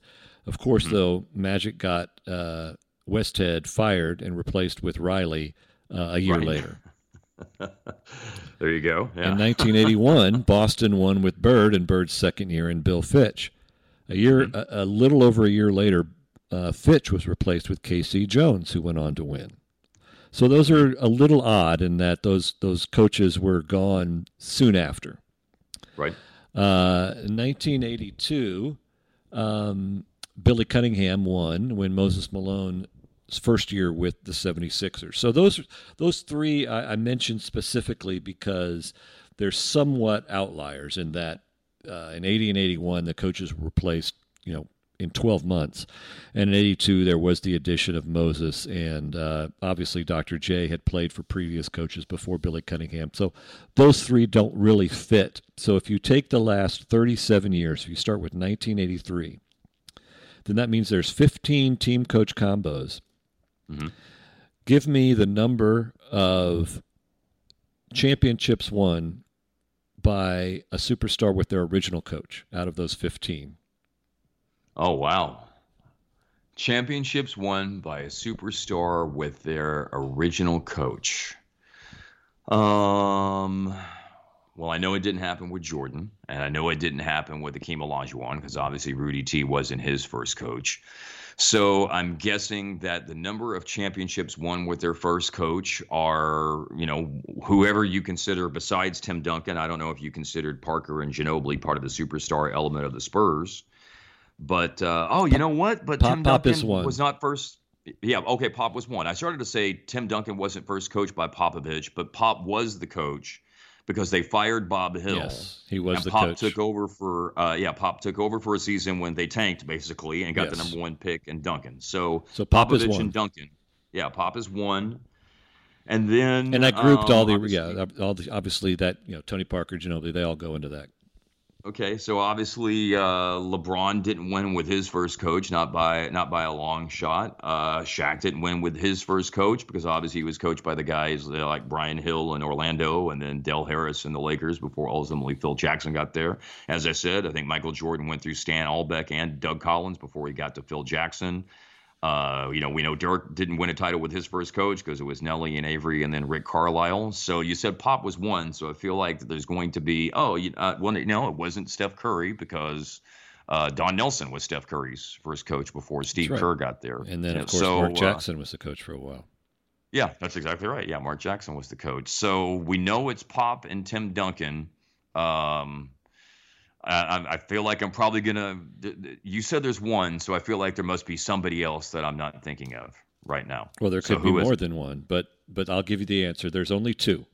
Of course, mm-hmm. though, Magic got uh, Westhead fired and replaced with Riley uh, a year right. later. there you go. Yeah. In 1981, Boston won with Bird and Bird's second year and Bill Fitch. A year, mm-hmm. a, a, little over a year later, uh, Fitch was replaced with K.C. Jones, who went on to win. So those are a little odd in that those those coaches were gone soon after. Right. Uh, 1982, um, Billy Cunningham won when Moses Malone's first year with the 76ers. So those those three I, I mentioned specifically because they're somewhat outliers in that uh, in 80 and 81 the coaches were replaced, you know, in 12 months. And in 82, there was the addition of Moses. And uh, obviously, Dr. J had played for previous coaches before Billy Cunningham. So those three don't really fit. So if you take the last 37 years, if you start with 1983, then that means there's 15 team coach combos. Mm-hmm. Give me the number of championships won by a superstar with their original coach out of those 15. Oh, wow. Championships won by a superstar with their original coach. Um, well, I know it didn't happen with Jordan, and I know it didn't happen with Akeem Olajuwon because obviously Rudy T wasn't his first coach. So I'm guessing that the number of championships won with their first coach are, you know, whoever you consider besides Tim Duncan. I don't know if you considered Parker and Ginobili part of the superstar element of the Spurs. But uh, oh, you know what? But Pop, Tim Pop Duncan was not first. Yeah, okay, Pop was one. I started to say Tim Duncan wasn't first coached by Popovich, but Pop was the coach because they fired Bob Hill. Yes, he was and the Pop coach. took over for uh, yeah, Pop took over for a season when they tanked basically and got Yes. the number one pick in Duncan. So, So Pop is Popovich one. and Duncan. Yeah, Pop is one. And then And I grouped um, all the obviously- yeah, all the obviously that you know Tony Parker, Ginobili, they all go into that. Okay, so obviously uh, LeBron didn't win with his first coach, not by not by a long shot. Uh, Shaq didn't win with his first coach because obviously he was coached by the guys uh, like Brian Hill in Orlando and then Del Harris in the Lakers before ultimately Phil Jackson got there. As I said, I think Michael Jordan went through Stan Albeck and Doug Collins before he got to Phil Jackson. Uh, you know, we know Dirk didn't win a title with his first coach because it was Nelly and Avery and then Rick Carlisle. So you said Pop was one. So I feel like there's going to be, oh, you, uh, well, no, it wasn't Steph Curry because uh, Don Nelson was Steph Curry's first coach before Steve right. Kerr got there. And then of course so, Mark uh, Jackson was the coach for a while. yeah, that's exactly right. Yeah, Mark Jackson was the coach. So we know it's Pop and Tim Duncan. Um, I, I- I feel like I'm probably gonna. You said there's one, so I feel like there must be somebody else that I'm not thinking of right now. Well, there So could be more than one, but but I'll give you the answer. There's only two,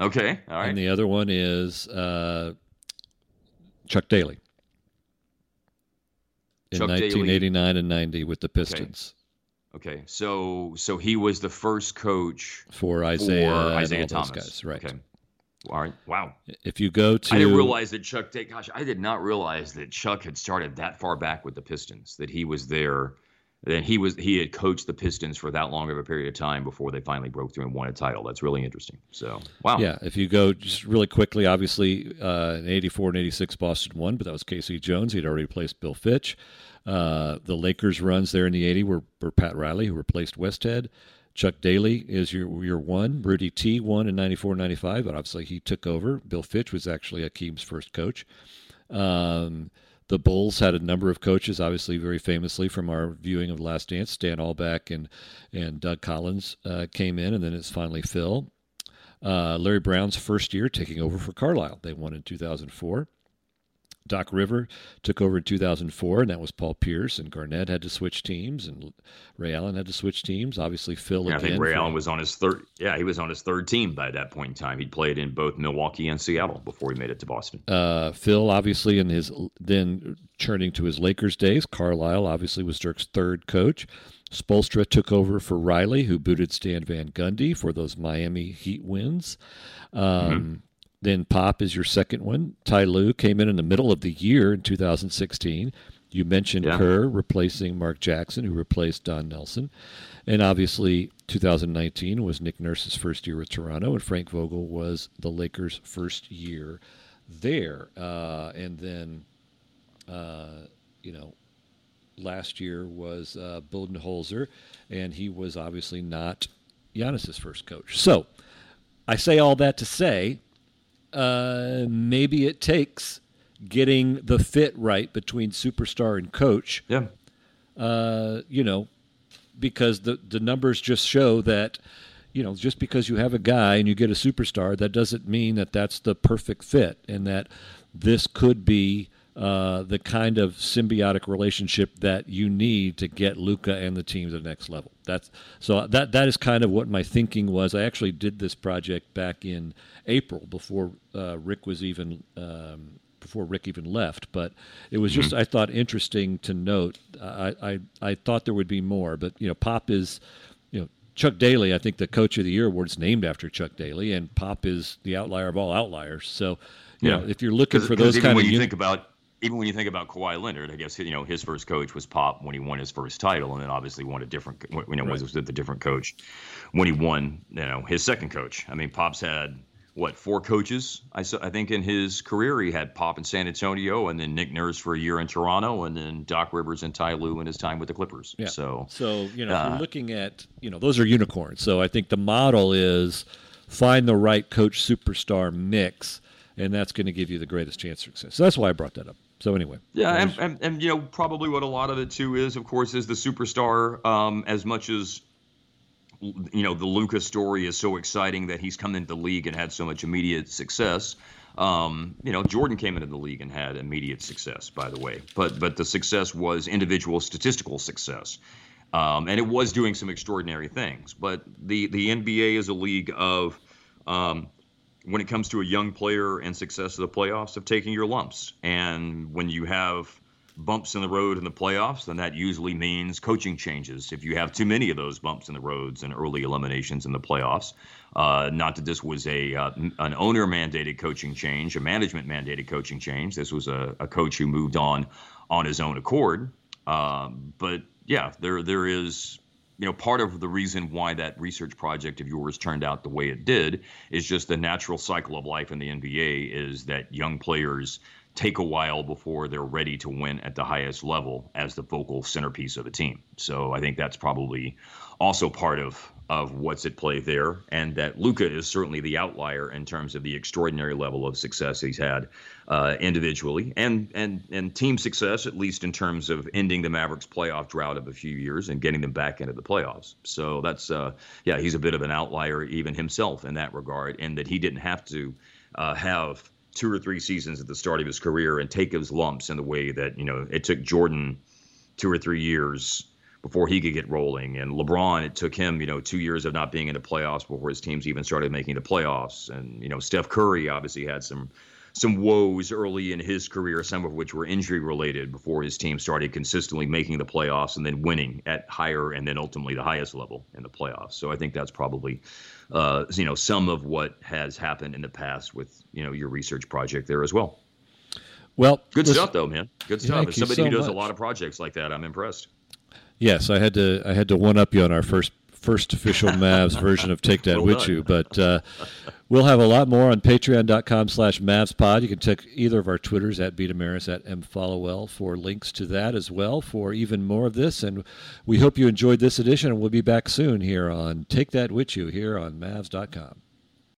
Okay, all right. and the other one is uh, Chuck Daly in Chuck Daly. 1989 and 90 with the Pistons okay, okay. so so he was the first coach for Isiah, for and Isiah all Thomas. those guys, right? Okay. All right. Wow. If you go to I didn't realize that Chuck. Day- Gosh, I did not realize that Chuck had started that far back with the Pistons. That he was there. That he was he had coached the Pistons for that long of a period of time before they finally broke through and won a title. That's really interesting. So wow. Yeah, if you go just really quickly, obviously uh, in '84 and '86, Boston won, but that was K.C. Jones. He'd already replaced Bill Fitch. Uh, the Lakers runs there in the '80 were, were Pat Riley, who replaced Westhead. Chuck Daly is your your one. Rudy T won in '94 '95, but obviously he took over. Bill Fitch was actually Akeem's first coach. Um, the Bulls had a number of coaches, obviously very famously from our viewing of Last Dance. Stan Albeck and and Doug Collins uh, came in, and then it's finally Phil. Uh, Larry Brown's first year taking over for Carlisle. They won in 2004. Doc River took over in 2004, and that was Paul Pierce. And Garnett had to switch teams, and Ray Allen had to switch teams. Obviously, Phil Yeah, I think Ray Allen was on his third. Yeah, he was on his third team by that point in time. He'd played in both Milwaukee and Seattle before he made it to Boston. uh, Phil, obviously, in his then turning to his Lakers days. Carlisle, obviously, was Dirk's third coach. Spoelstra took over for Riley, who booted Stan Van Gundy for those Miami Heat wins. Um, Then Pop is your second one. Ty Lue came in in the middle of the year in 2016. You mentioned Yeah. Kerr replacing Mark Jackson, who replaced Don Nelson. And obviously, 2019 was Nick Nurse's first year with Toronto, and Frank Vogel was the Lakers' first year there. Uh, and then, uh, you know, last year was uh, Budenholzer, and he was obviously not Giannis's first coach. So I say all that to say uh, maybe it takes getting the fit right between superstar and coach Yeah. uh, you know, because the the numbers just show that you know, just because you have a guy and you get a superstar, that doesn't mean that that's the perfect fit, and that this could be uh, the kind of symbiotic relationship that you need to get Luka and the team to the next level. That's so that that is kind of what my thinking was. I actually did this project back in April before uh, Rick was even um, before Rick even left, but it was just mm-hmm. I thought interesting to note. I, I I thought there would be more, but you know, Pop is you know Chuck Daly, I think the Coach of the Year award is named after Chuck Daly, and Pop is the outlier of all outliers. So, you yeah. know, if you're looking for those kind when of you un- think about even when you think about Kawhi Leonard, I guess you know his first coach was Pop when he won his first title, and then obviously won a different, you know, right. was with a different coach when he won, you know, his second coach. I mean, Pop's had what four coaches? I, I think in his career he had Pop in San Antonio, and then Nick Nurse for a year in Toronto, and then Doc Rivers and Ty Lue in his time with the Clippers. Yeah. So, so you know, uh, looking at you know those are unicorns. So I think the model is find the right coach superstar mix, and that's going to give you the greatest chance of success. So that's why I brought that up. So anyway, yeah, and, and, and you know probably what a lot of it too is, of course, is the superstar. Um, as much as you know the Luka's story is so exciting that he's come into the league and had so much immediate success. Um, you know, Jordan came into the league and had immediate success, by the way. But but the success was individual statistical success, um, and it was doing some extraordinary things. But the the NBA is a league of um, when it comes to a young player and success of the playoffs of taking your lumps, and when you have bumps in the road in the playoffs, then that usually means coaching changes. If you have too many of those bumps in the roads and early eliminations in the playoffs, uh, not that this was a uh, an owner mandated coaching change, a management mandated coaching change. This was a, a coach who moved on on his own accord. Um, but yeah, there there is you know part of the reason why that research project of yours turned out the way it did is just the natural cycle of life in the NBA is that young players take a while before they're ready to win at the highest level as the focal centerpiece of a team. So I think that's probably also part of of what's at play there, and that Luka is certainly the outlier in terms of the extraordinary level of success he's had uh, individually and and and team success, at least in terms of ending the Mavericks playoff drought of a few years and getting them back into the playoffs. So that's uh, yeah, he's a bit of an outlier even himself in that regard, in that he didn't have to uh, have two or three seasons at the start of his career and take his lumps in the way that you know it took Jordan two or three years before he could get rolling, and LeBron it took him you know two years of not being in the playoffs before his teams even started making the playoffs, and you know Steph Curry obviously had some some woes early in his career, some of which were injury related before his team started consistently making the playoffs and then winning at higher and then ultimately the highest level in the playoffs. So I think that's probably uh, you know some of what has happened in the past with you know your research project there as well. Well, good listen, stuff though, man. Good stuff. As somebody so who does much. a lot of projects like that, I'm impressed. Yes, I had to I had to one up you on our first first official Mavs version of Take Dat well Wit You. But uh, we'll have a lot more on patreon.com slash MavsPod. You can check either of our Twitters at BDameris at mfollowill for links to that as well for even more of this. And we hope you enjoyed this edition, and we'll be back soon here on Take Dat Wit You here on Mavs.com.